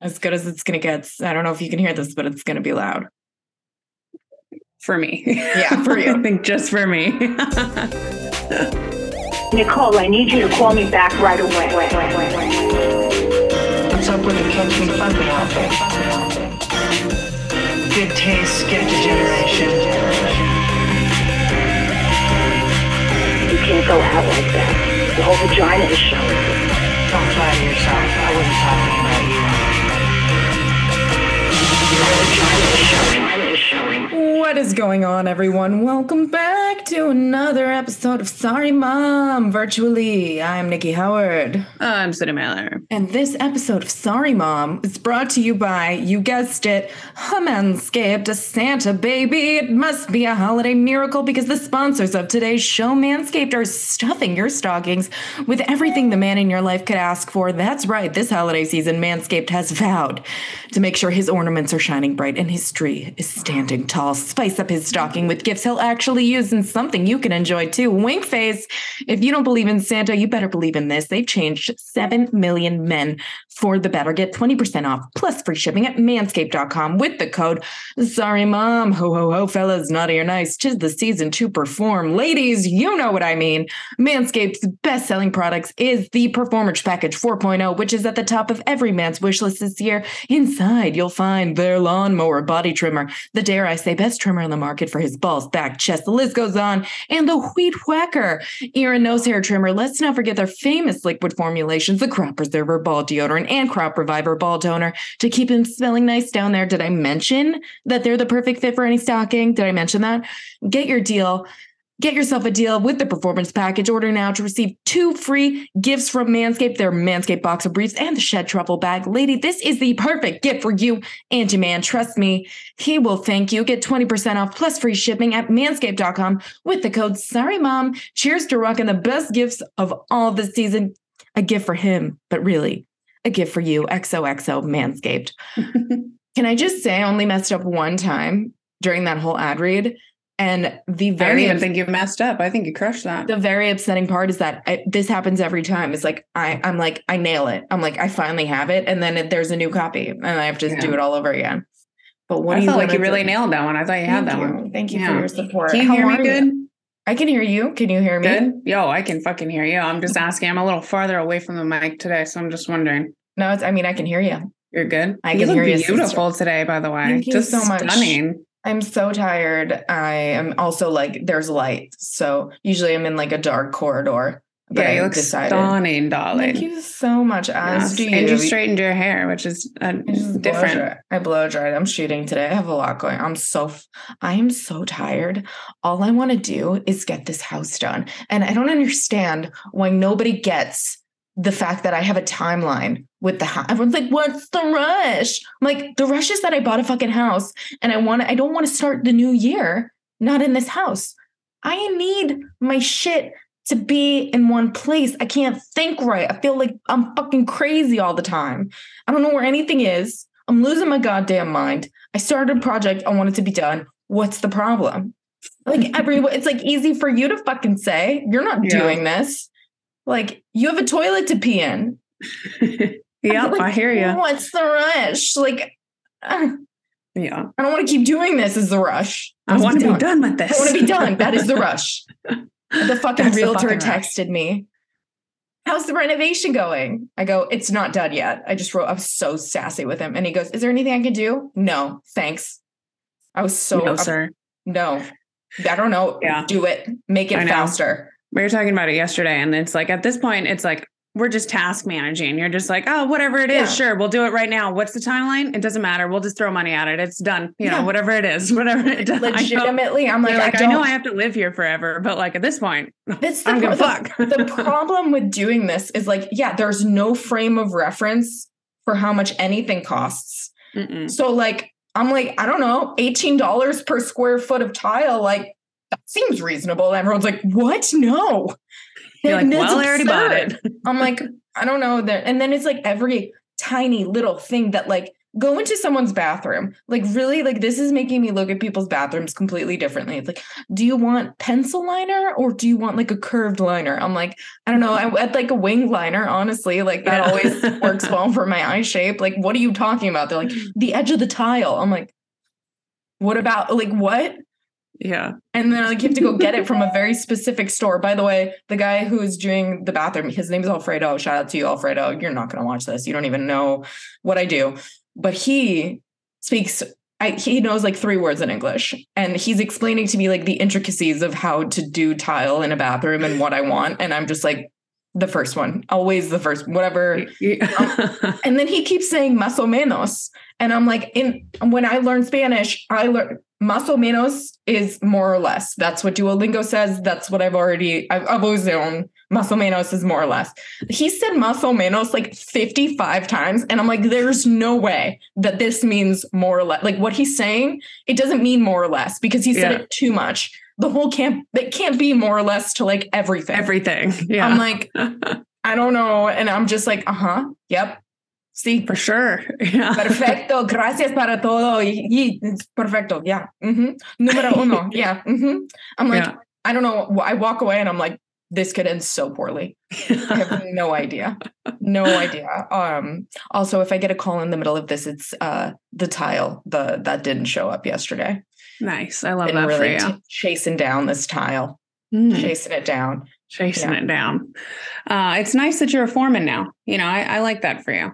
as good as it's gonna get. I don't know if you can hear this, but it's gonna be loud. For me. Yeah, for you. I think just for me. Nicole, I need you to call me back right away. What's up with the catch me fucking outfit? Good taste, gifted generation. You can't go out like that. The whole vagina is showing. Don't flatter yourself. I wasn't talking about you. Your vagina is showing. Vagina is showing. What is going on, everyone? Welcome back to another episode of Sorry Mom Virtually. I'm Nikki Howard. I'm Cindy Mailer. And this episode of Sorry Mom is brought to you by, you guessed it, a Manscaped, a Santa baby. It must be a holiday miracle because the sponsors of today's show, Manscaped, are stuffing your stockings with everything the man in your life could ask for. That's right, this holiday season, Manscaped has vowed to make sure his ornaments are shining bright and his tree is standing tall. Spice up his stocking with gifts he'll actually use and something you can enjoy too. Wink face. If you don't believe in Santa, you better believe in this. They've changed 7 million men for the better. Get 20% off plus free shipping at manscaped.com with the code Sorry Mom. Ho, ho, ho, fellas, naughty or nice. Tis the season to perform. Ladies, you know what I mean. Manscaped's best selling products is the Performance Package 4.0, which is at the top of every man's wish list this year. Inside, you'll find their lawnmower body trimmer, the dare I say best trimmer on the market for his balls, back, chest, the list goes on, and the Weed Whacker ear and nose hair trimmer. Let's not forget their famous liquid formulations, the Crop Preserver Ball Deodorant and Crop Reviver Ball Toner to keep him smelling nice down there. Did I mention that they're the perfect fit for any stocking? Did I mention that? Get your deal. Get yourself a deal with the performance package. Order now to receive two free gifts from Manscaped, their Manscaped box of briefs and the Shed Travel bag. Lady, this is the perfect gift for you and your man. Trust me, he will thank you. Get 20% off plus free shipping at manscaped.com with the code Sorry Mom. Cheers to rocking the best gifts of all this season. A gift for him, but really a gift for you. XOXO Manscaped. Can I just say I only messed up one time during that whole ad read? And the I don't very even think you messed up. I think you crushed that. the very upsetting part is that I, this happens every time. It's like I I'm like I nail it. I'm like I finally have it, and then it, there's a new copy, and I have to Yeah. do it all over again. But what I felt like you really do? nailed that one. I thought you had Thank that you. one. Thank you Yeah. for your support. Can you How hear me good? I can hear you. Can you hear me? Good? Yo, I can fucking hear you. I'm just asking. I'm a little farther away from the mic today, so I'm just wondering. No, it's, I mean I can hear you. You're good? I you can hear you, beautiful today, by the way. Thank you just so much. stunning. I'm so tired. I am also like there's light, so usually I'm in like a dark corridor. But yeah, I look decided. stunning, darling. Thank you so much. As Yes. do you. And you straightened your hair, which is uh, I blow different. dry. I blow dried. I'm shooting today. I have a lot going. I'm so I am so tired. All I want to do is get this house done. And I don't understand why nobody gets the fact that I have a timeline with the house. Everyone's like, "What's the rush?" I'm like, "The rush is that I bought a fucking house and I want to I don't want to start the new year not in this house. I need my shit to be in one place. I can't think right. I feel like I'm fucking crazy all the time. I don't know where anything is. I'm losing my goddamn mind. I started a project. I want it to be done. What's the problem? Like everyone, it's like easy for you to fucking say. You're not Yeah. doing this. Like you have a toilet to pee in. yeah, Like, I hear you. What's the rush? Like uh, Yeah. I don't want to keep doing this. Is the rush? I want to be done with this. I want to be done. That is the rush. The fucking That's the realtor fucking rush. texted me. How's the renovation going? I go, it's not done yet. I just wrote, I was so sassy with him. And he goes, Is there anything I can do? No, thanks. I was so no, up- sir. no. I don't know. Yeah. Do it. Make it faster. We were talking about it yesterday, and it's like at this point, it's like we're just task managing. You're just like, oh, whatever it is, Yeah. sure, we'll do it right now. What's the timeline? It doesn't matter. We'll just throw money at it. It's done. You Yeah. know, whatever it is, whatever it does. Legitimately, I'm like, You're like, I, I, know I have to live here forever, but like at this point, That's I the, don't give a pro- fuck. the, problem with doing this is like, yeah, there's no frame of reference for how much anything costs. Mm-mm. So like I'm like, I don't know, $18 per square foot of tile. Like seems reasonable. Everyone's like, what? No. You're like, that's well, I already bought it. I'm like, I don't know that. And then it's like every tiny little thing that like go into someone's bathroom. Like, really, like, this is making me look at people's bathrooms completely differently. It's like, do you want pencil liner or do you want like a curved liner? I'm like, I don't know. I would like a wing liner, honestly. Like, that Yeah. always works well for my eye shape. Like, what are you talking about? They're like, the edge of the tile. I'm like, what about, like, what? Yeah. And then like you have to go get it from a very specific store. By the way, the guy who's doing the bathroom, his name is Alfredo. Shout out to you, Alfredo. You're not going to watch this. You don't even know what I do. But he speaks. I, he knows like three words in English, and he's explaining to me like the intricacies of how to do tile in a bathroom and what I want. And I'm just like, the first one, always the first, whatever. Yeah. Um, and then he keeps saying más o menos. And I'm like, in when I learned Spanish, I learned más o menos is more or less. That's what Duolingo says. That's what I've already, I've, I've always known. Más o menos is more or less. He said más o menos like 55 times. And I'm like, there's no way that this means more or less. Like what he's saying, it doesn't mean more or less because he said Yeah. it too much. The whole camp, it can't be more or less to like everything. Everything. Yeah. I'm like, I don't know. And I'm just like, uh huh. Yep. See, For sure. Yeah. perfecto. Gracias para todo. Y, y, perfecto. Yeah. hmm Número uno. Yeah. hmm I'm like, Yeah. I don't know. I walk away and I'm like, this could end so poorly. I have no idea. No idea. Um, also, if I get a call in the middle of this, it's uh the tile, the that didn't show up yesterday. Nice. I love that really for you. chasing down this tile, Mm. chasing it down. chasing Yeah. it down. Uh, it's nice that you're a foreman now. You know, I, I like that for you.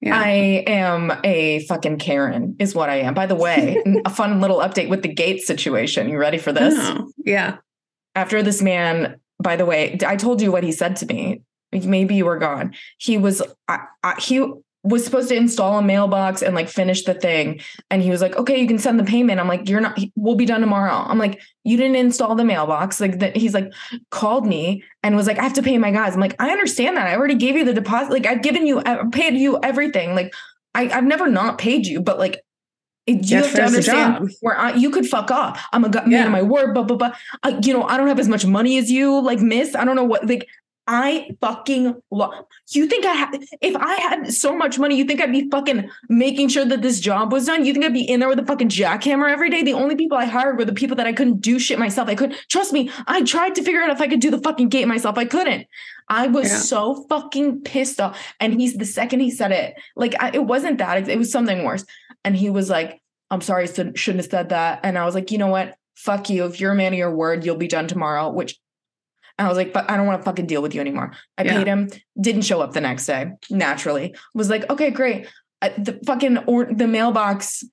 Yeah. I am a fucking Karen, is what I am. By the way, a fun little update with the gate situation. You ready for this? Oh, yeah. After this man, by the way, I told you what he said to me. Maybe you were gone. He was, I, I, he was supposed to install a mailbox and like finish the thing. And he was like, okay, you can send the payment. I'm like, you're not, we'll be done tomorrow. I'm like, you didn't install the mailbox. Like that. He's like, called me and was like, I have to pay my guys. I'm like, I understand that. I already gave you the deposit. Like I've given you, I paid you everything. Like I, I've never not paid you, but like, you have to understand where I, you could fuck off. I'm a man Yeah. of my word, blah, blah, blah. I, you know, I don't have as much money as you, like miss. I don't know what, like, I fucking love. You think I had, if I had so much money, you think I'd be fucking making sure that this job was done? You think I'd be in there with a fucking jackhammer every day? The only people I hired were the people that I couldn't do shit myself. I couldn't, trust me, I tried to figure out if I could do the fucking gate myself. I couldn't. I was Yeah. so fucking pissed off. And he's the second he said it, like, I, it wasn't that, it, it was something worse. And he was like, I'm sorry, shouldn't have said that. And I was like, you know what? Fuck you. If you're a man of your word, you'll be done tomorrow. Which and I was like, but I don't want to fucking deal with you anymore. I Yeah. paid him, didn't show up the next day, naturally. Was like, okay, great. I, the fucking or the mailbox.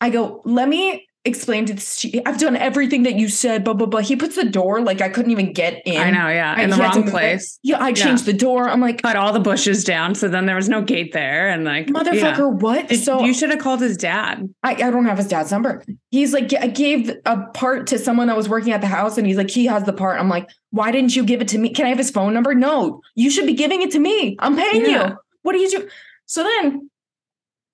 I go, let me explain to this. to. I've done everything that you said, blah, blah, blah. He puts the door like I couldn't even get in. I know. Yeah. I- In the he had to wrong move it. place. Yeah, I changed the door. I'm like, Cut all the bushes down. So then there was no gate there. And like, yeah. motherfucker, what? Did- so you should have called his dad. I, I don't have his dad's number. He's like, I gave a part to someone that was working at the house, and he's like, he has the part. I'm like, why didn't you give it to me? Can I have his phone number? No, you should be giving it to me. I'm paying Yeah. you. What do you do? So then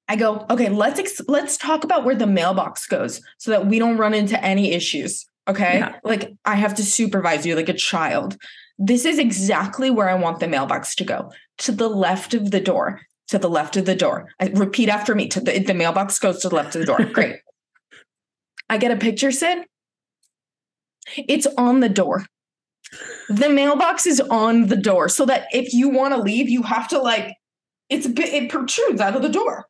I go, okay, let's ex- let's talk about where the mailbox goes so that we don't run into any issues. Okay, Yeah. like I have to supervise you like a child. This is exactly where I want the mailbox to go to the left of the door. To the left of the door. I, repeat after me. To the, the mailbox goes to the left of the door. Great. I get a picture, Sid. It's on the door. The mailbox is on the door, so that if you want to leave, you have to like. It's. It protrudes out of the door.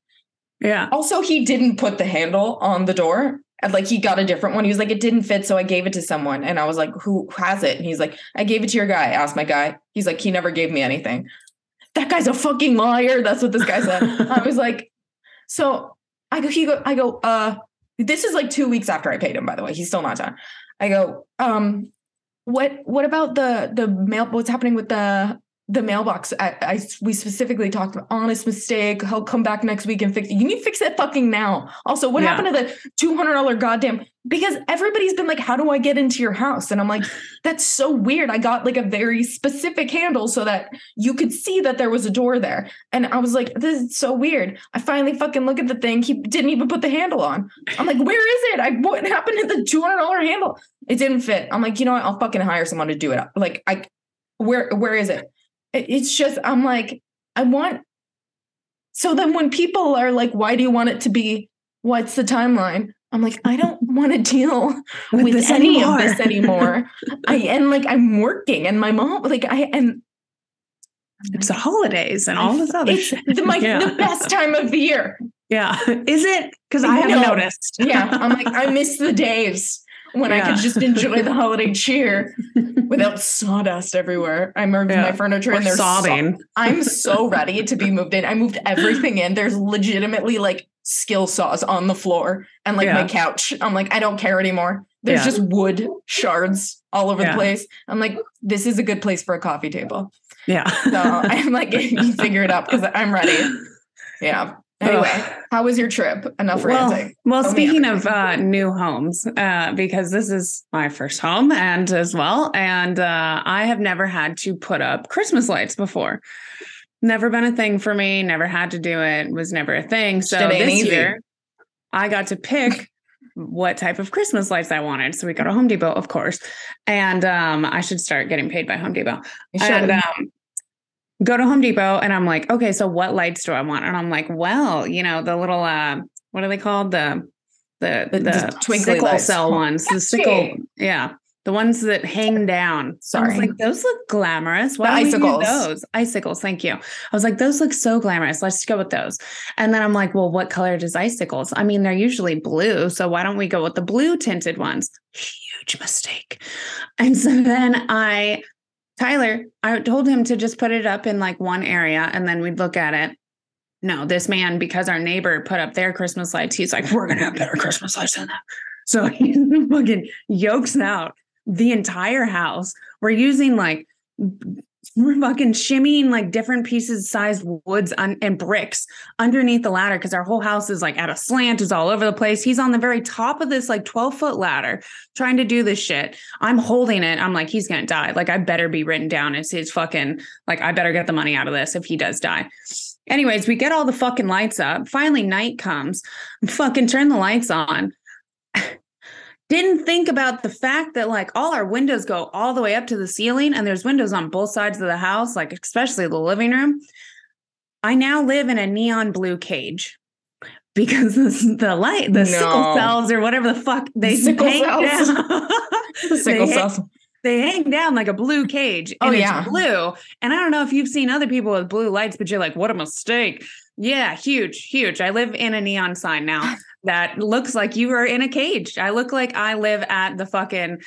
Yeah. Also, he didn't put the handle on the door. And like he got a different one. He was like, it didn't fit, so I gave it to someone. And I was like, who has it? And he's like, I gave it to your guy. I asked my guy. He's like, he never gave me anything. That guy's a fucking liar. That's what this guy said. I was like, so I go, he go, I go, uh, this is like two weeks after I paid him, by the way. He's still not done. I go, um, what what about the the mail what's happening with the the mailbox I, I we specifically talked about honest mistake he'll come back next week and fix it you need to fix that fucking now also what Yeah. happened to the $200 goddamn because everybody's been like how do i get into your house? And i'm like that's so weird. I got like a very specific handle so that you could see that there was a door there. And i was like this is so weird. I finally fucking look at the thing he didn't even put the handle on. I'm like where is it? I what happened to the $200 handle? It didn't fit. I'm like you know what? I'll fucking hire someone to do it. Like i where where is it- it's just i'm like i want So then when people are like, why do you want it to be? What's the timeline? I'm like, I don't want to deal with, this any anymore. of this anymore. I and like I'm working and my mom like I and It's the holidays and all this other it's shit. the, my, yeah. the best time of the year. Yeah. Is it? Because I haven't No. noticed. Yeah. I'm like, I miss the days when I Yeah. could just enjoy the holiday cheer without sawdust everywhere. I moved Yeah. my furniture Or and there's saw- sobbing. I'm so ready to be moved in. I moved everything in. There's legitimately like skill saws on the floor and like my couch. I'm like, I don't care anymore. There's Yeah. just wood shards all over Yeah. the place. I'm like, this is a good place for a coffee table. Yeah. So I'm like, you figure it out because I'm ready. Yeah. Anyway, how was your trip? Enough well, ranting. well, Tell speaking of uh, new homes, uh, because this is my first home and as well, and uh, I have never had to put up Christmas lights before. Never been a thing for me. Never had to do it. Was never a thing. So this easy. year, I got to pick what type of Christmas lights I wanted. So we go to Home Depot, of course, and um, I should start getting paid by Home Depot. You should. And um, go to Home Depot and I'm like, okay, so what lights do I want? And I'm like, well, you know, the little uh what are they called? The the The- the, lights. cell ones. The sickle, yeah. The ones that hang down. I was Sorry. like, those look glamorous. Why The we do icicles. those? Icicles, thank you. I was like, those look so glamorous. Let's go with those. And then I'm like, well, what color does icicles? I mean, they're usually blue. So why don't we go with the blue tinted ones? Huge mistake. And so then I Tyler, I told him to just put it up in like one area and then we'd look at it. No, this man, because our neighbor put up their Christmas lights, he's like, we're going to have better Christmas lights than that. So he fucking yokes out the entire house. We're using like, we're fucking shimmying like different pieces sized woods un- and bricks underneath the ladder because our whole house is like at a slant, is all over the place. He's on the very top of this like 12 foot ladder trying to do this shit. I'm holding it. I'm like, he's gonna die. Like, I better be written down as his fucking like I better get the money out of this if he does die. Anyways, we get all the fucking lights up. Finally, night comes. Fucking turn the lights on. Didn't think about the fact that like all our windows go all the way up to the ceiling and there's windows on both sides of the house, like especially the living room. I now live in a neon blue cage because the, the light, the sickle cells or whatever the fuck they Sickle hang cells. down. Sickle they, cells. they hang down like a blue cage Oh, and yeah. blue. And I don't know if you've seen other people with blue lights, but you're like, what a mistake. Yeah, huge, huge. I live in a neon sign now that looks like you are in a cage. I look like I live at the fucking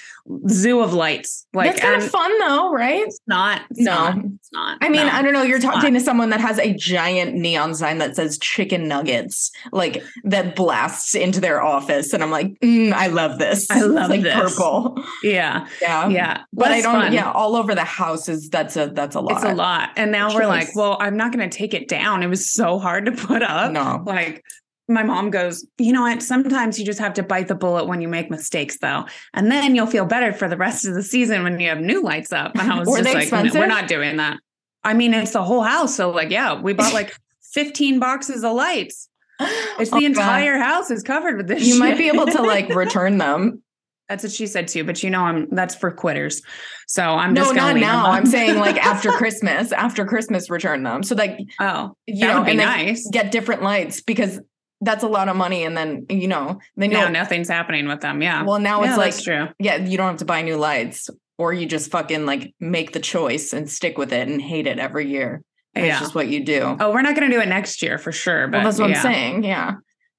zoo of lights. Like That's kind and of fun though, right? it's not. It's No. not. It's not. I mean, No. I don't know. You're talking to someone that has a giant neon sign that says chicken nuggets, like that blasts into their office. And I'm like, mm, I love this. I It's love like this. purple. yeah, Yeah. yeah. But I don't, fun. yeah, all over the house is that's a that's a lot. It's a lot. And now we're like, well, I'm not going to take it down. It was so hard to put up. No. Like my mom goes, you know what? Sometimes you just have to bite the bullet when you make mistakes, though. And then you'll feel better for the rest of the season when you have new lights up. And I was Were just like, "No, we're not doing that. I mean, it's the whole house. So, like, yeah, we bought like 15 boxes of lights. It's Oh, the God. entire house is covered with this. You might be able to like return them. That's what she said too. But you know, I'm that's for quitters. So I'm no, just gonna not now. I'm saying like after Christmas, after Christmas, return them. So like oh, you know, and nice. get different lights because that's a lot of money. And then you know, then Now you'll nothing's happening with them. Yeah. well now yeah, it's like true. yeah, you don't have to buy new lights, or you just fucking like make the choice and stick with it and hate it every year. And Yeah. It's just what you do. Oh, we're not going to do it next year for sure. But well, that's what yeah. I'm saying. Yeah.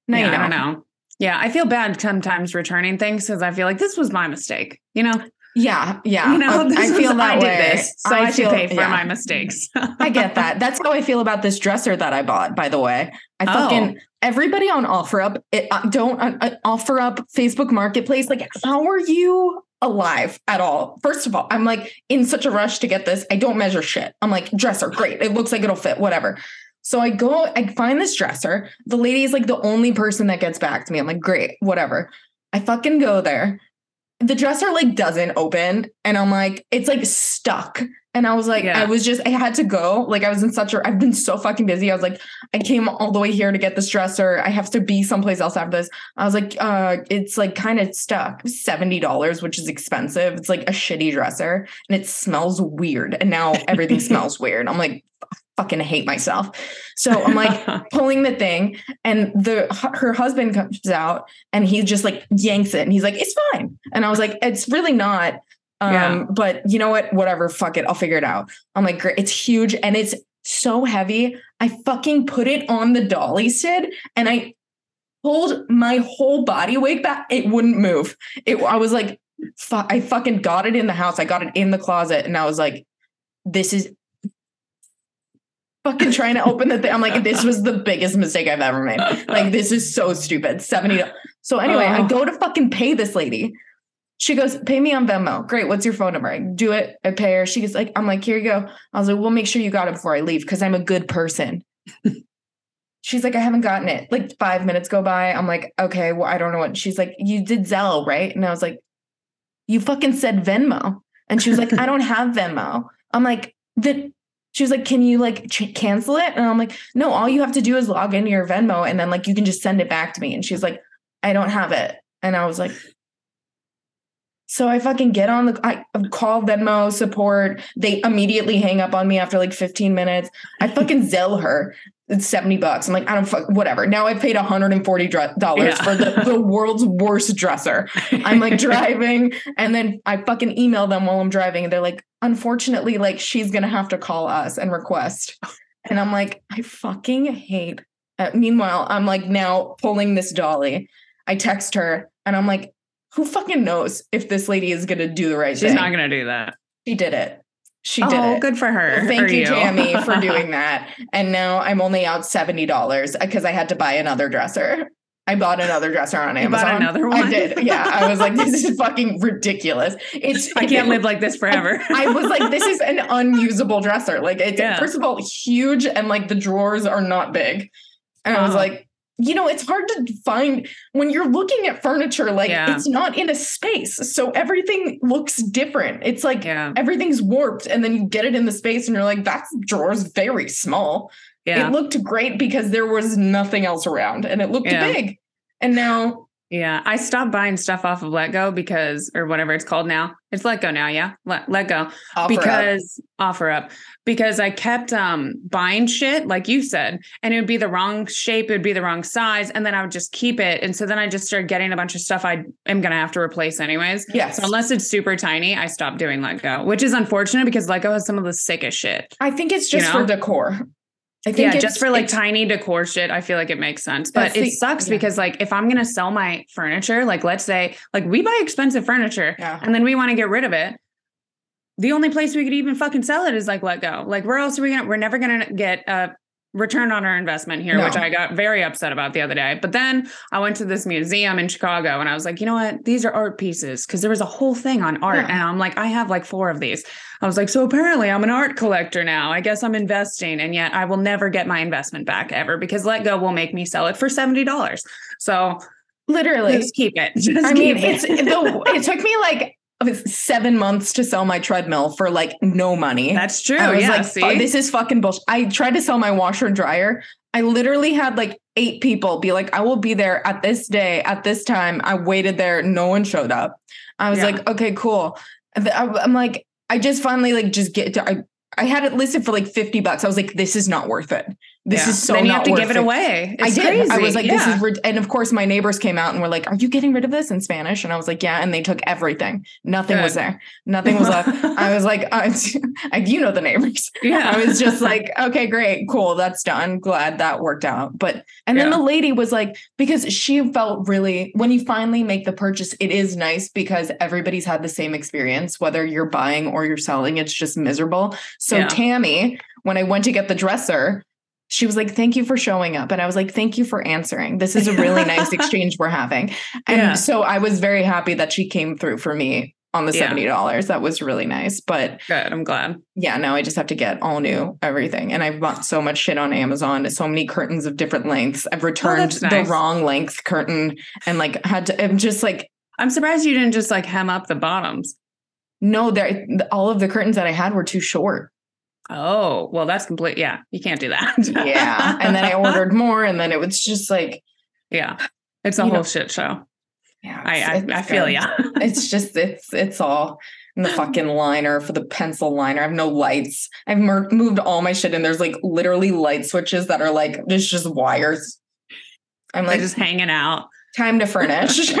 Now yeah, you know. I don't know. Yeah, I feel bad sometimes returning things because I feel like this was my mistake. You know, Yeah, yeah. you know, Uh, I feel was- that I did way. this, so I, should feel- pay for yeah. my mistakes. I get that. That's how I feel about this dresser that I bought. By the way, I Oh. fucking everybody on OfferUp. It, uh, don't uh, uh, OfferUp Facebook Marketplace. Like, how are you alive at all? First of all, I'm like in such a rush to get this. I don't measure shit. I'm like dresser, great. It looks like it'll fit. Whatever. So I go, I find this dresser. The lady is like the only person that gets back to me. I'm like, great, whatever. I fucking go there. The dresser like doesn't open, and I'm like, it's like stuck And I was like, Yeah. I was just, I had to go. Like, I was in such a, I've been so fucking busy. I was like, I came all the way here to get this dresser. I have to be someplace else after this. I was like, uh, it's like kind of stuck. $70, which is expensive. It's like a shitty dresser and it smells weird. And now everything smells weird. I'm like, fucking hate myself. So I'm like, pulling the thing and the her husband comes out and he just like yanks it and he's like it's fine and i was like it's really not um Yeah. but you know what whatever fuck it i'll figure it out i'm like great it's huge and it's so heavy i fucking put it on the dolly sid and i pulled my whole body weight back it wouldn't move it i was like i fucking got it in the house i got it in the closet and i was like this is fucking trying to open the thing. I'm like, this was the biggest mistake I've ever made. Like, this is so stupid. 70. So anyway, I Oh. go to fucking pay this lady. She goes, pay me on Venmo. Great. What's your phone number? I do it. I pay her. She goes like, I'm like, here you go. I was like, we'll make sure you got it before I leave because I'm a good person. She's like, I haven't gotten it. Like five minutes go by. I'm like, okay, well, I don't know what. She's like, you did Zelle, right? And I was like, you fucking said Venmo. And she was like, I don't have Venmo. I'm like, that she was like, can you like ch- cancel it? And I'm like, no, all you have to do is log into your Venmo and then like you can just send it back to me. And she's like, I don't have it. And I was like, so I fucking get on the, I call Venmo support. They immediately hang up on me after like 15 minutes. I fucking Zelle her. It's 70 bucks. I'm like, I don't fuck, whatever. Now I paid 140 dre- dollars Yeah. for the, the world's worst dresser. I'm like driving and then I fucking email them while I'm driving and they're like, unfortunately, like she's gonna have to call us and request. And I'm like, I fucking hate. Uh, meanwhile, I'm like now pulling this dolly. I text her and I'm like, who fucking knows if this lady is gonna do the right She's thing? not going to do that. she did it. She did oh, it. good for her. Thank you, Tammy, for doing that. And now I'm only out seventy dollars because I had to buy another dresser. I bought another dresser on You bought Amazon. another I did. Yeah, I was like, this is fucking ridiculous. It's I can't live like this forever. I was like, this is an unusable dresser. Like, it's Yeah. first of all huge, and like the drawers are not big. And I was Uh-huh. like, you know, it's hard to find when you're looking at furniture. Like, Yeah. it's not in a space, so everything looks different. It's like yeah. everything's warped, and then you get it in the space, and you're like, that drawer's very small. Yeah. It looked great because there was nothing else around, and it looked big. And now, Yeah, I stopped buying stuff off of Let Go because, or whatever it's called now. It's Let Go now, yeah. Let Let Go offer up. because offer up because I kept um buying shit like you said, and it would be the wrong shape, it would be the wrong size, and then I would just keep it, and so then I just started getting a bunch of stuff I am gonna have to replace anyways. yes, So unless it's super tiny, I stopped doing Let Go, which is unfortunate because Let Go has some of the sickest shit. I think it's you just know? for decor. I think Yeah, just for like tiny decor shit, I feel like it makes sense. But it the- sucks yeah. because like if I'm gonna sell my furniture, like let's say like we buy expensive furniture yeah. and then we want to get rid of it. The only place we could even fucking sell it is like let go. Like where else are we gonna we're never gonna get a return on our investment here, No. which I got very upset about the other day. But then I went to this museum in Chicago and I was like, you know what? These are art pieces because there was a whole thing on art. Yeah. And I'm like, I have like four of these. I was like, so apparently I'm an art collector now. I guess I'm investing. And yet I will never get my investment back ever because Let Go will make me sell it for $70. So Literally. just keep it. Just I mean, keep it's the, it took me like seven months to sell my treadmill for like no money. That's true. I was yeah. like, see? Oh, this is fucking bullshit. I tried to sell my washer and dryer. I literally had like eight people be like, I will be there at this day, at this time. I waited there. No one showed up. I was Yeah. like, okay, cool. I'm like, I just finally like just get to, I, I had it listed for like 50 bucks. I was like, this is not worth it. This Yeah. is so then you not have to give it away. I It's did. I was like, this is, and of course, my neighbors came out and were like, "Are you getting rid of this in Spanish?" And I was like, "Yeah." And they took everything. Nothing was there. Nothing was left. I was like, uh, I, "You know the neighbors." yeah. I was just like, "Okay, great, cool, that's done. Glad that worked out." But and then the lady was like, because she felt really when you finally make the purchase, it is nice because everybody's had the same experience, whether you're buying or you're selling. It's just miserable. So Yeah. Tammy, when I went to get the dresser, she was like, Thank you for showing up. And I was like, Thank you for answering. This is a really nice exchange we're having. And Yeah. so I was very happy that she came through for me on the $70. That was really nice. But Good. I'm glad. yeah, now I just have to get all new everything. And I've bought so much shit on Amazon, so many curtains of different lengths. I've oh, returned Oh, that's the wrong length curtain and like had to, I'm just like, I'm surprised you didn't just like hem up the bottoms. No, there all of the curtains that I had were too short. Oh, well, that's complete. Yeah, you can't do that. Yeah. and then I ordered more, and then it was just like, yeah, it's a whole know, shit show. yeah, I I, I feel yeah. It's just it's it's all in the fucking liner for the pencil liner. I have no lights. I've mer- moved all my shit, and there's like literally light switches that are like there's just wires. I'm Like like, just hanging out. time to furnish.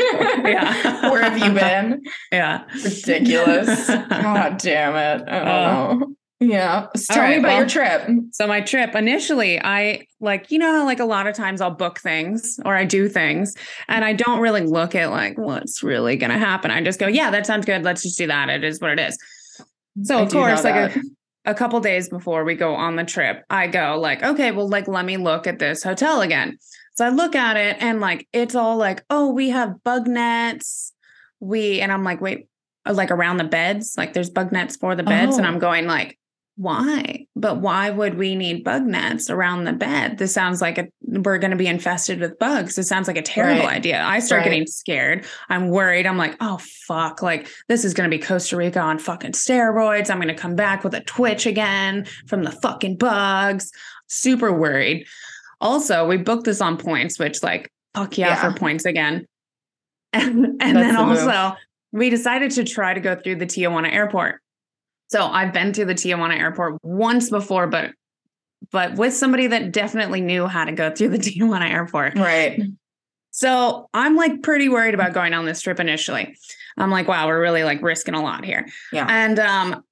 Yeah. Where have you been? Yeah. Ridiculous. God damn it. I don't Uh, know. Yeah. So tell all me about well- your trip. So my trip initially, I like, you know how like a lot of times I'll book things or I do things and I don't really look at like what's really going to happen. I just go, yeah, that sounds good. Let's just do that. It is what it is. So of course, like a, a couple days before we go on the trip, I go like, okay, well, like let me look at this hotel again. So I look at it and like it's all like, oh, we have bug nets. We and I'm like, wait, uh, like around the beds, like there's bug nets for the beds, and Oh. I'm going like, why? But why would we need bug nets around the bed? This sounds like a, we're going to be infested with bugs. It sounds like a terrible Right. idea. I start Right. getting scared. I'm worried. I'm like, oh fuck, like this is going to be Costa Rica on fucking steroids. I'm going to come back with a twitch again from the fucking bugs. Super worried. Also, we booked this on points, which like fuck yeah, Yeah. for points again. And and then the move. also we decided to try to go through the Tijuana airport. So I've been through the Tijuana airport once before, but but with somebody that definitely knew how to go through the Tijuana airport. Right. So I'm like pretty worried about going on this trip initially. I'm like, wow, we're really like risking a lot here. Yeah. And um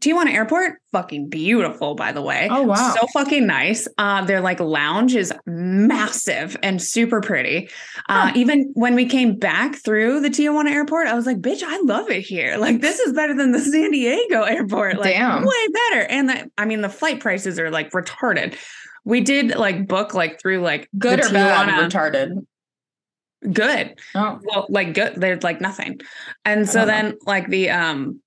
Tijuana Airport, fucking beautiful, by the way. Oh, wow. So fucking nice. Uh, their like lounge is massive and super pretty. Uh, Huh. even when we came back through the Tijuana airport, I was like, bitch, I love it here. Like, this is better than the San Diego airport. Like, Damn. way better. And the, I mean, the flight prices are like retarded. We did like book like through like Good or bad? Tijuana- Retarded. good Oh. well like good there's like nothing and so Oh. then like the um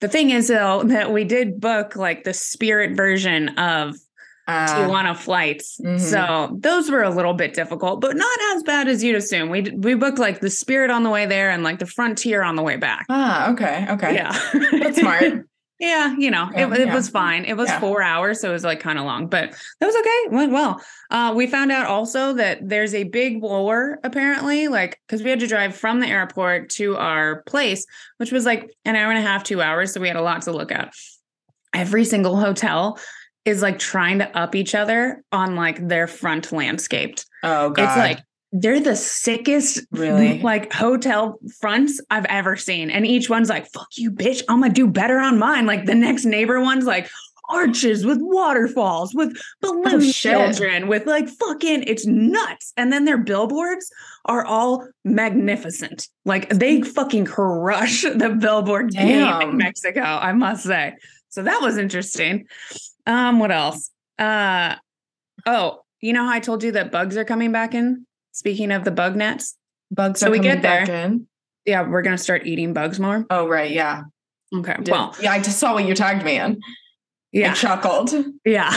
the thing is though that we did book like the spirit version of Uh, Tijuana flights mhm. so those were a little bit difficult but not as bad as you'd assume we we booked like the spirit on the way there and like the frontier on the way back ah, okay. Okay. yeah That's smart. yeah you know Yeah, it, it yeah. was fine it was Yeah. four hours so it was like kind of long but that was okay it went well uh, we found out also that there's a big war apparently like because we had to drive from the airport to our place which was like an hour and a half two hours so we had a lot to look at every single hotel is like trying to up each other on like their front landscaped Oh, God. it's like they're the sickest Really? like hotel fronts I've ever seen. And each one's like, fuck you, bitch. I'm gonna do better on mine. Like the next neighbor one's like arches with waterfalls, with balloon Oh, children, with like fucking it's nuts. And then their billboards are all magnificent. Like they fucking crush the billboard game in Mexico, I must say. So that was interesting. Um, what else? Uh oh, you know how I told you that bugs are coming back in? Speaking of the bug nets, Bugs so are we get there. in. yeah, we're gonna start eating bugs more. Oh, right. Yeah. Okay. Did- Well, yeah, I just saw what you tagged me in. I yeah, chuckled. yeah.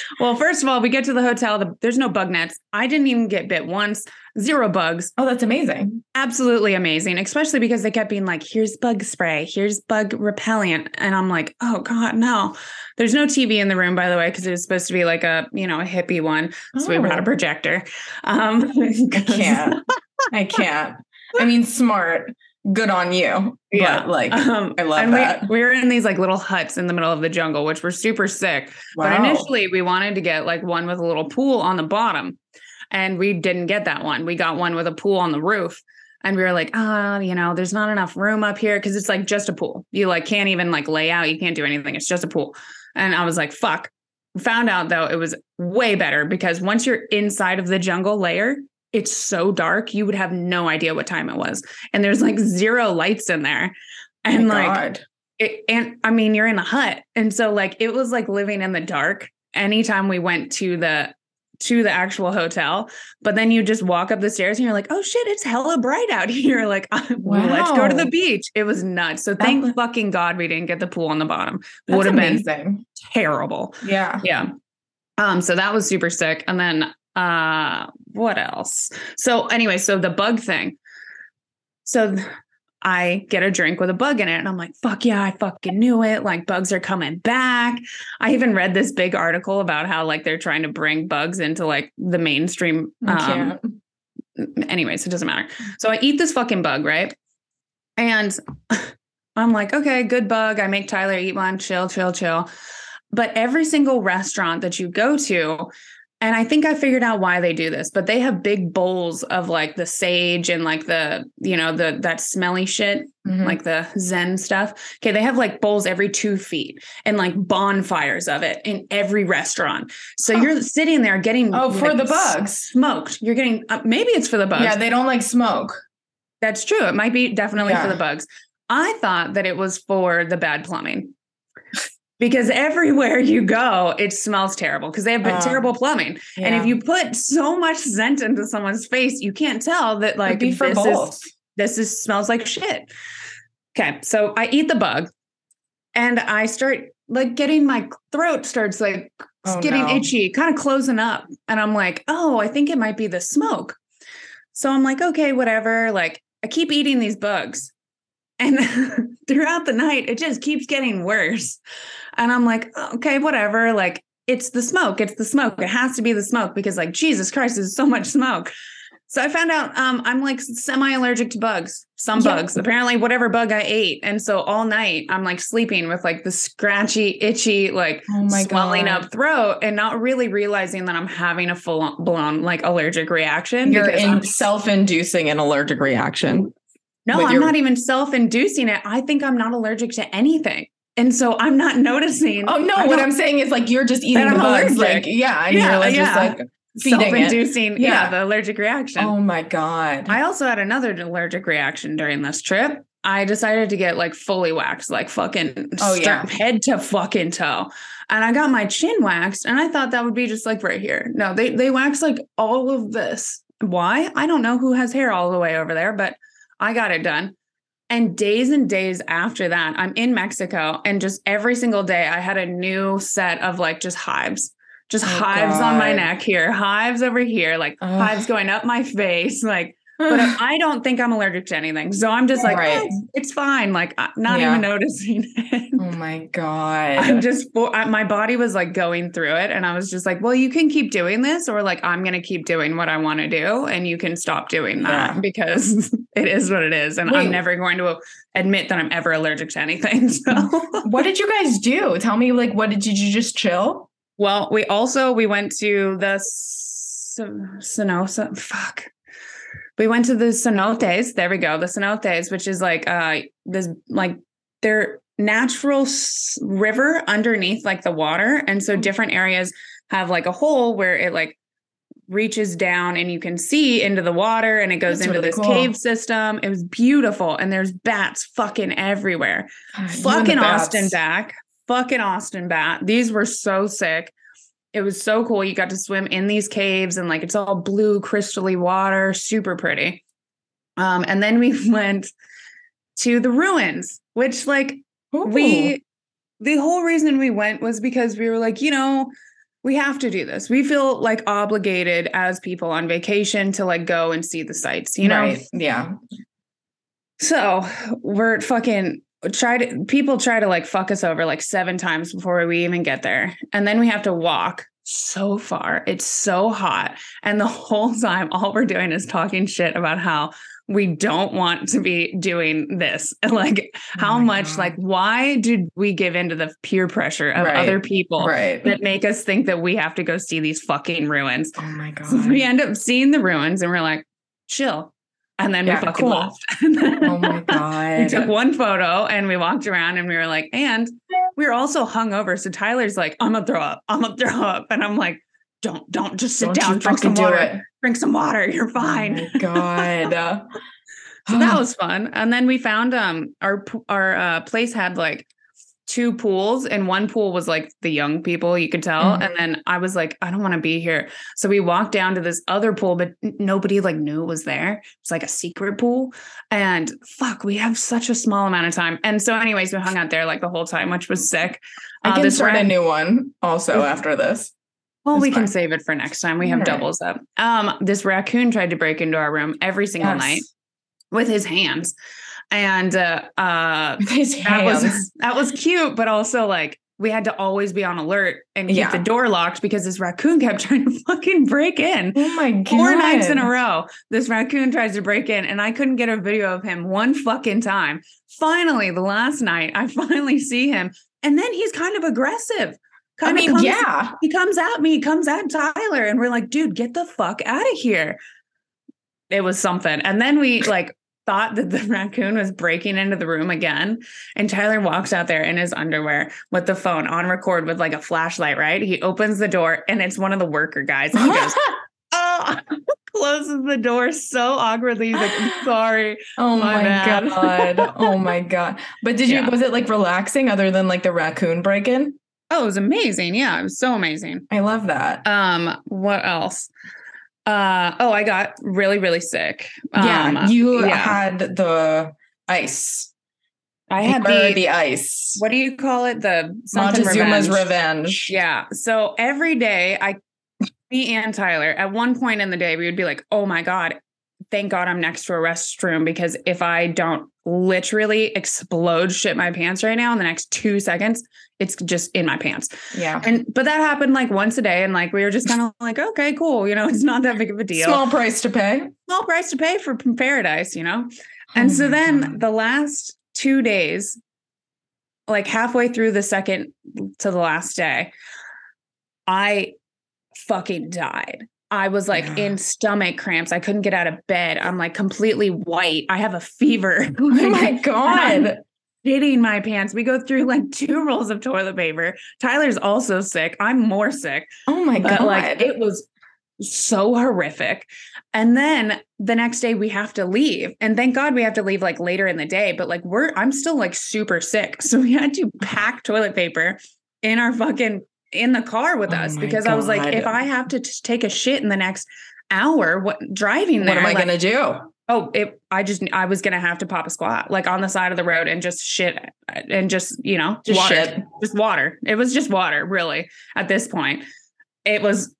well, first of all, we get to the hotel. The, there's no bug nets. I didn't even get bit once. Zero bugs. Oh, that's amazing. Absolutely amazing, especially because they kept being like, "Here's bug spray. Here's bug repellent," and I'm like, "Oh God, no!" There's no TV in the room, by the way, because it was supposed to be like a you know a hippie one. So we brought a Oh. projector. Um, I can't. I can't. I mean, smart. Good on you. Yeah. But like, Um, I love and we- that. We, were in these like little huts in the middle of the jungle, which were super sick. But initially, we wanted to get like one with a little pool on the bottom, and we didn't get that one. We got one with a pool on the roof, and we were like, ah, you know, there's not enough room up here because it's like just a pool. You like can't even like lay out. You can't do anything. It's just a pool. And I was like, fuck. Found out though it was way better because once you're inside of the jungle layer, it's so dark you would have no idea what time it was, and there's like zero lights in there, and Oh like God. it, and I mean, you're in a hut, and so like it was like living in the dark. Anytime we went to the to the actual hotel, but then you just walk up the stairs and you're like, oh shit, it's hella bright out here. Like, well, let's go to the beach. It was nuts. So thank fucking god we didn't get the pool on the bottom. Would have been terrible. Yeah. Yeah. Um, so that was super sick. And then uh what else? So anyway, so the bug thing. So I get a drink with a bug in it. And I'm like, fuck yeah, I fucking knew it. Like bugs are coming back. I even read this big article about how like they're trying to bring bugs into like the mainstream. Um, can't. anyways, it doesn't matter. So I eat this fucking bug, right? And I'm like, okay, good bug. I make Tyler eat one, chill, chill, chill. But every single restaurant that you go to, and I think I figured out why they do this, but they have big bowls of like the sage and like the, you know, the that smelly shit, Mhm. like the Zen stuff. Okay, they have like bowls every two feet and like bonfires of it in every restaurant. So Huh. you're sitting there getting oh, for like, the bugs. smoked. You're getting uh, maybe it's for the bugs. Yeah, they don't like smoke. That's true. It might be definitely for the bugs. I thought that it was for the bad plumbing. Because everywhere you go, it smells terrible because they have Uh, terrible plumbing. And if you put so much scent into someone's face, you can't tell that like this both. is this is smells like shit. Okay, so I eat the bug and I start like getting my throat starts like Oh, getting no. itchy, kind of closing up. And I'm like, oh, I think it might be the smoke. So I'm like, okay, whatever. Like I keep eating these bugs. And throughout the night, it just keeps getting worse. And I'm like, okay, whatever. Like it's the smoke. It's the smoke. It has to be the smoke because, like, Jesus Christ, there's so much smoke. So I found out um, I'm like semi allergic to bugs, some Yeah. bugs, apparently, whatever bug I ate. And so all night I'm like sleeping with like the scratchy, itchy, like Oh my swelling God. up throat and not really realizing that I'm having a full blown like allergic reaction. You're in self-inducing an allergic reaction. No, I'm your- not even self inducing it. I think I'm not allergic to anything. And so I'm not noticing. Oh no, I what don't- I'm saying is like you're just eating I'm the bugs, allergic. like yeah, and Yeah, you're like just yeah. like self-inducing, yeah. Yeah. the allergic reaction. Oh my god. I also had another allergic reaction during this trip. I decided to get like fully waxed, like fucking Oh, yeah. head to fucking toe. And I got my chin waxed, and I thought that would be just like right here. No, they they wax like all of this. Why? I don't know who has hair all the way over there, but I got it done. And days and days after that, I'm in Mexico, and just every single day, I had a new set of like just hives, just Oh, hives on my neck here, hives over here, like Ugh. hives going up my face, like but I don't think I'm allergic to anything. So I'm just like, Right. "Oh, it's, fine. Like, I'm not Yeah. even noticing it. oh my god. I'm just, my body was like going through it. And I was just like, well, you can keep doing this, or like, I'm going to keep doing what I want to do. And you can stop doing that Yeah. because it is what it is. And Wait. I'm never going to admit that I'm ever allergic to anything. So, what did you guys do? Tell me like what did, did you just chill? well, we also, we went to the Sonosa, fuck. We went to the cenotes. There we go. The cenotes, which is like uh this like they're natural s- river underneath like the water, and so different areas have like a hole where it like reaches down and you can see into the water and it goes That's into really this cool. cave system. It was beautiful, and there's bats fucking everywhere. God, you and the Fucking. Austin back. Fucking Austin bat. These were so sick. It was so cool. You got to swim in these caves and like it's all blue, crystally water, super pretty. Um, and then we went to the ruins, which like Ooh. we the whole reason we went was because we were like, you know, we have to do this. We feel like obligated as people on vacation to like go and see the sites, you know? Right. Yeah. So we're fucking try to people try to like fuck us over like seven times before we even get there. And then we have to walk so far. It's so hot. And the whole time, all we're doing is talking shit about how we don't want to be doing this. Like oh how Oh much, God. like, why did we give into the peer pressure of Right. other people Right. that make us think that we have to go see these fucking ruins? Oh my god. So we end up seeing the ruins and we're like, chill. And then Yeah, we fucking cool. left. Oh my we god. took one photo and we walked around and we were like, and we were also hungover. So Tyler's like, I'm gonna throw up. I'm gonna throw up. And I'm like, don't, don't just sit Don't down, drink some do water. it. Drink some water. You're fine. Oh my god. So that was fun. And then we found um our our uh, place had like two pools and one pool was like the young people you could tell Mhm. and then I was like I don't want to be here. So we walked down to this other pool but nobody like knew it was there. It's like a secret pool and fuck we have such a small amount of time. And so anyways we hung out there like the whole time which was sick. I Uh, can start a new one also after this. Well, It's we can save it for next time. We have right. doubles up. Um, this raccoon tried to break into our room every single Yes. night with his hands. And uh, uh, that was that was cute, but also like we had to always be on alert and keep Yeah. the door locked because this raccoon kept trying to fucking break in. oh my god. Four nights in a row, this raccoon tries to break in, and I couldn't get a video of him one fucking time. Finally, the last night, I finally see him, and then he's kind of aggressive. I Kind of mean, comes, yeah. he comes at me, he comes at Tyler, and we're like, dude, get the fuck out of here. It was something. And then we like thought that the raccoon was breaking into the room again. And Tyler walks out there in his underwear with the phone on record with like a flashlight, right? He opens the door and it's one of the worker guys. And he goes, oh, closes the door so awkwardly. He's like, I'm sorry. Oh My my, bad. god. Oh my god. But did you Yeah. was it like relaxing other than like the raccoon break-in? Oh, it was amazing. Yeah, it was so amazing. I love that. Um, what else? Uh oh, I got really, really sick. yeah, Um, you yeah. had the ice. I had the, the ice. what do you call it? The Montezuma's revenge. revenge. Yeah. So every day I me and Tyler, at one point in the day, we would be like, oh my God, thank God I'm next to a restroom because if I don't literally explode shit my pants right now in the next two seconds, it's just in my pants. Yeah. And but that happened like once a day. And like we were just kind of like, okay, cool. You know, it's not that big of a deal. Small price to pay. Small price to pay for paradise, you know? And Oh so then God. the last two days, like halfway through the second to the last day, I fucking died. I was like Yeah. in stomach cramps. I couldn't get out of bed. I'm like completely white. I have a fever. Oh my god. Shitting my pants. We go through like two rolls of toilet paper. Tyler's also sick. I'm more sick. Oh my But god. like it was so horrific. And then the next day we have to leave. And thank God we have to leave like later in the day. But like we're I'm still like super sick. So we had to pack toilet paper in our fucking in the car with Oh us because I was like, if I have to t- take a shit in the next hour, what driving what there? am I like, gonna do? Oh, it, I just I was gonna have to pop a squat like on the side of the road and just shit and just you know Just water, shit. just water. It was just water, really. At this point, it was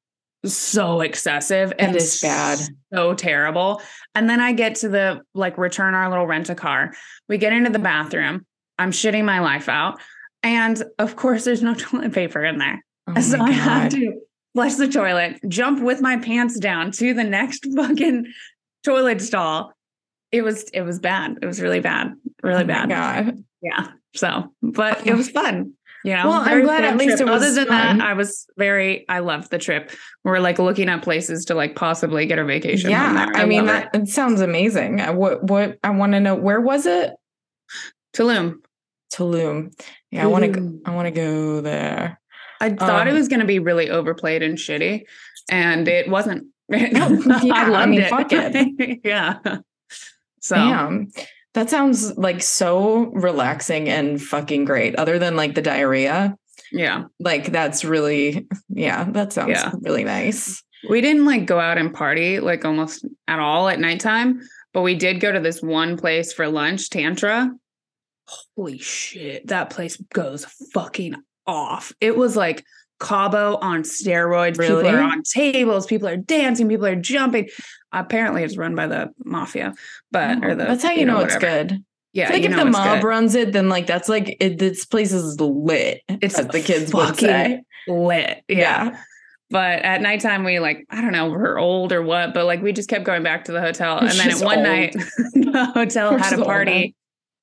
so excessive and is bad. so terrible. And then I get to the like return our little rent a car. We get into the bathroom. I'm shitting my life out, and of course, there's no toilet paper in there. Oh So I have to flush the toilet, jump with my pants down to the next fucking toilet stall. It was it was bad. It was really bad. Really Oh bad. God. Yeah. So, but it was fun. You know, Well, I'm glad at least trip. it was Other than fun. that, I was very. I loved the trip. We're like looking at places to like possibly get a vacation. Yeah, there. I, mean that it sounds amazing. I, what what I want to know where was it? it. Tulum. Tulum. Yeah, I want to. Tulum. I want to go there. I thought it Um, was going to be really overplayed and shitty, and it wasn't. yeah, I I loved mean, it. fuck it. yeah. So Damn, that sounds like so relaxing and fucking great. Other than like the diarrhea, yeah, like that's really yeah, that sounds Yeah. really nice. we didn't like go out and party like almost at all at nighttime, but we did go to this one place for lunch, Tantra. Holy shit, that place goes fucking off. It was like Cabo on steroids. People are on tables, people are dancing, people are jumping. Apparently, it's run by the mafia, but or Oh, the that's how you, know, it's good. Yeah, like if the mob good. runs it, then like that's like it, this place is lit. It's as the kids would say. lit. yeah. But at nighttime, we like, I don't know, we're old or what, but like we just kept going back to the hotel. And then at one old. night, the hotel We're had a party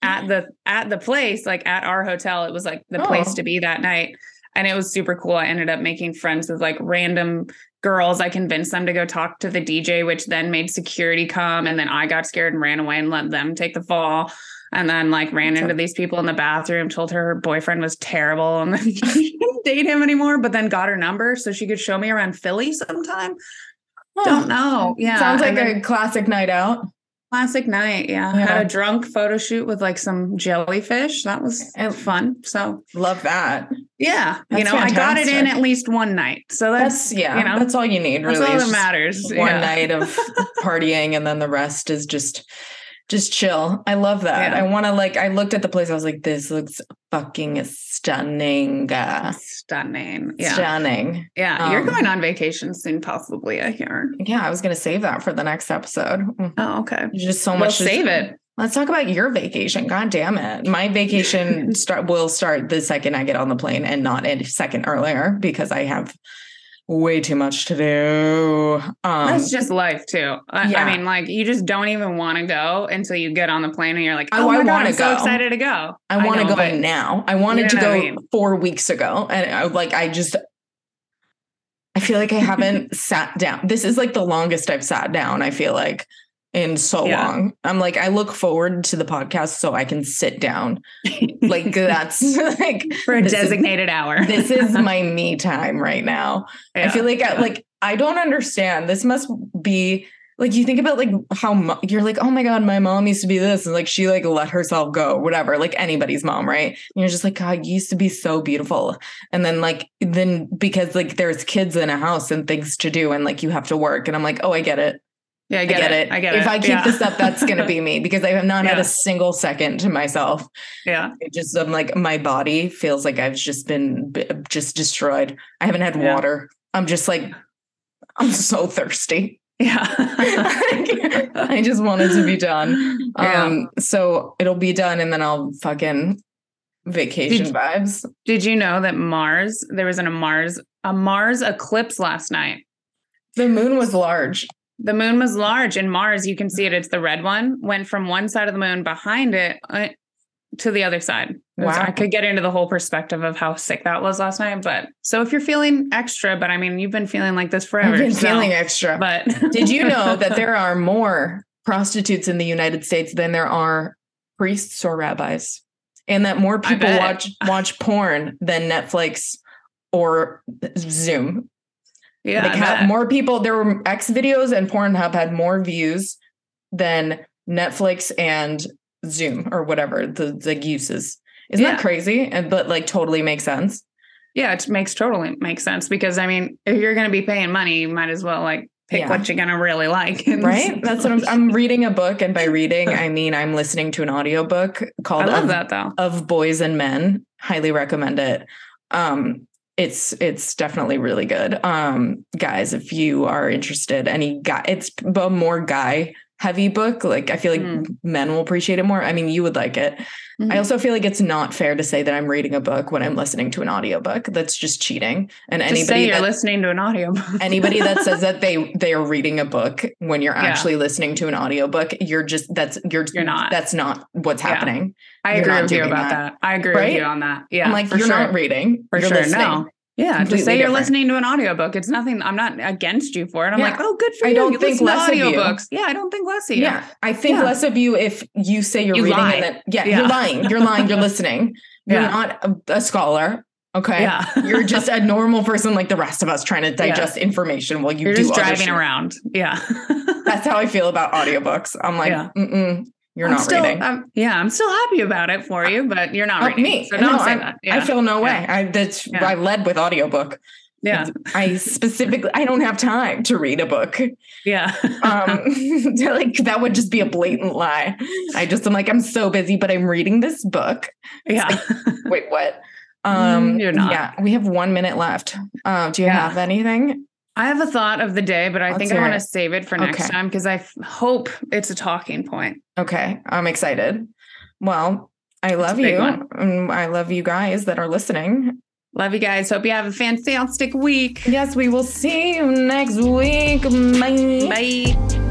at the at the place, like at our hotel. It was like the place Oh. to be that night. And it was super cool. I ended up making friends with like random girls. I convinced them to go talk to the DJ, which then made security come. And then I got scared and ran away and let them take the fall. And then like ran into these people in the bathroom, told her her boyfriend was terrible and then she didn't date him anymore, but then got her number so she could show me around Philly sometime. Don't know. Yeah. Sounds like then a classic night out. Classic night. Yeah. Yeah. Had a drunk photo shoot with like some jellyfish. That was fun. So Love that. yeah, you That's know, I got it in at least one night. So that's, That's yeah. you know, that's all you need. Really, that's all that matters. One Yeah. night of partying, and then the rest is just just chill. I love that. Yeah. I want to like. I looked at the place. I was like, this looks fucking stunning. Stunning. Yeah. Stunning. Yeah. You're Um, going on vacation soon, possibly, I hear. Yeah, I was gonna save that for the next episode. Mm, Oh, okay. There's just so We'll much. to- save it. Let's talk about your vacation. God damn it. My vacation start will start the second I get on the plane and not a second earlier because I have way too much to do. Um That's just life too. I, yeah. I mean, like you just don't even want to go until you get on the plane and you're like, Oh, oh, I wanna go. I'm so excited to go. I want to go now. I wanted to go I mean. four weeks ago. And I like I just I feel like I haven't sat down. This is like the longest I've sat down, I feel like, in so Yeah. long. I'm like, I look forward to the podcast so I can sit down. Like that's like for a this is- designated hour. this is my me time right now. I feel like I, like I don't understand. This must be like you think about like how mo- you're like, oh my god, my mom used to be this, and like she like let herself go, whatever. Like anybody's mom, right? And you're just like, God, you used to be so beautiful, and then like then because like there's kids in a house and things to do, and like you have to work, and I'm like, oh, I get it. Yeah, I I get, get, it. it. I get if it. If I keep yeah. this up, that's gonna be me because I have not had a single second to myself. yeah. It just I'm like my body feels like I've just been just destroyed. I haven't had Yeah. water. I'm just like I'm so thirsty. Yeah. I just want it to be done. Yeah. Um so it'll be done and then I'll fucking vacation Did- vibes. Did you know that Mars, there was an, a Mars, a Mars eclipse last night? The moon was large. The moon was large and Mars, you can see it. It's the red one, went from one side of the moon behind it uh, to the other side. Wow. I could get into the whole perspective of how sick that was last night. But so if you're feeling extra, but I mean, you've been feeling like this forever. I've been so- feeling extra. But Did you know that there are more prostitutes in the United States than there are priests or rabbis? And that more people watch watch porn than Netflix or Zoom. Yeah, like more people there were X videos and Pornhub had more views than Netflix and Zoom or whatever the the uses. Isn't Yeah. that crazy? And but like totally makes sense. Yeah, it makes totally makes sense because I mean, if you're going to be paying money, you might as well like pick Yeah. what you're going to really like. Right? That's what I'm I'm reading a book and by reading I mean I'm listening to an audiobook called I love Of- that though. of Boys and Men. Highly recommend it. Um it's it's definitely really good. Um guys, if you are interested, any guy it's a more guy heavy book. Like I feel like Mm. men will appreciate it more. I mean, you would like it. Mhm. I also feel like it's not fair to say that I'm reading a book when I'm listening to an audiobook. That's just cheating. And Just say anybody you're that, listening to an audio. anybody that says that they they are reading a book when you're Yeah. actually listening to an audiobook, you're just that's you're You're not. That's not what's Yeah. happening. I You're agree with you about that. that. I agree Right? with you on that. Yeah, I'm like, you're sure. not reading. for you're sure. listening. No. Yeah, just say you're listening to an audiobook. It's nothing. I'm not against you for it. I'm Yeah. like, oh, good for you. I you. don't you think less of you. audiobooks. Yeah, I don't think less of you. Yeah. I think Yeah. less of you if you say you're You reading lie. and then yeah, Yeah. you're lying. You're lying. You're listening. You're not a, a scholar. Okay. Yeah. You're just a normal person like the rest of us trying to digest information while you You're do just driving shit. around. Yeah. That's how I feel about audiobooks. I'm like, mm-mm, you're I'm not still, reading. I'm, yeah, I'm still happy about it for you, but you're not Uh, reading. me. So don't No, say I, that. I feel no way. Yeah. I that's Yeah. I led with audiobook. yeah. I specifically I don't have time to read a book. Yeah. um like that would just be a blatant lie i just am like i'm so busy but i'm reading this book yeah. wait what um Mm, you're not. yeah we have one minute left uh do you Yeah. have anything I have a thought of the day, but I Let's think I want to save it for next Okay. time because I f- hope it's a talking point. okay i'm excited well i love you and i love you guys that are listening Love you guys. Hope you have a fantastic week. yes we will see you next week bye Bye.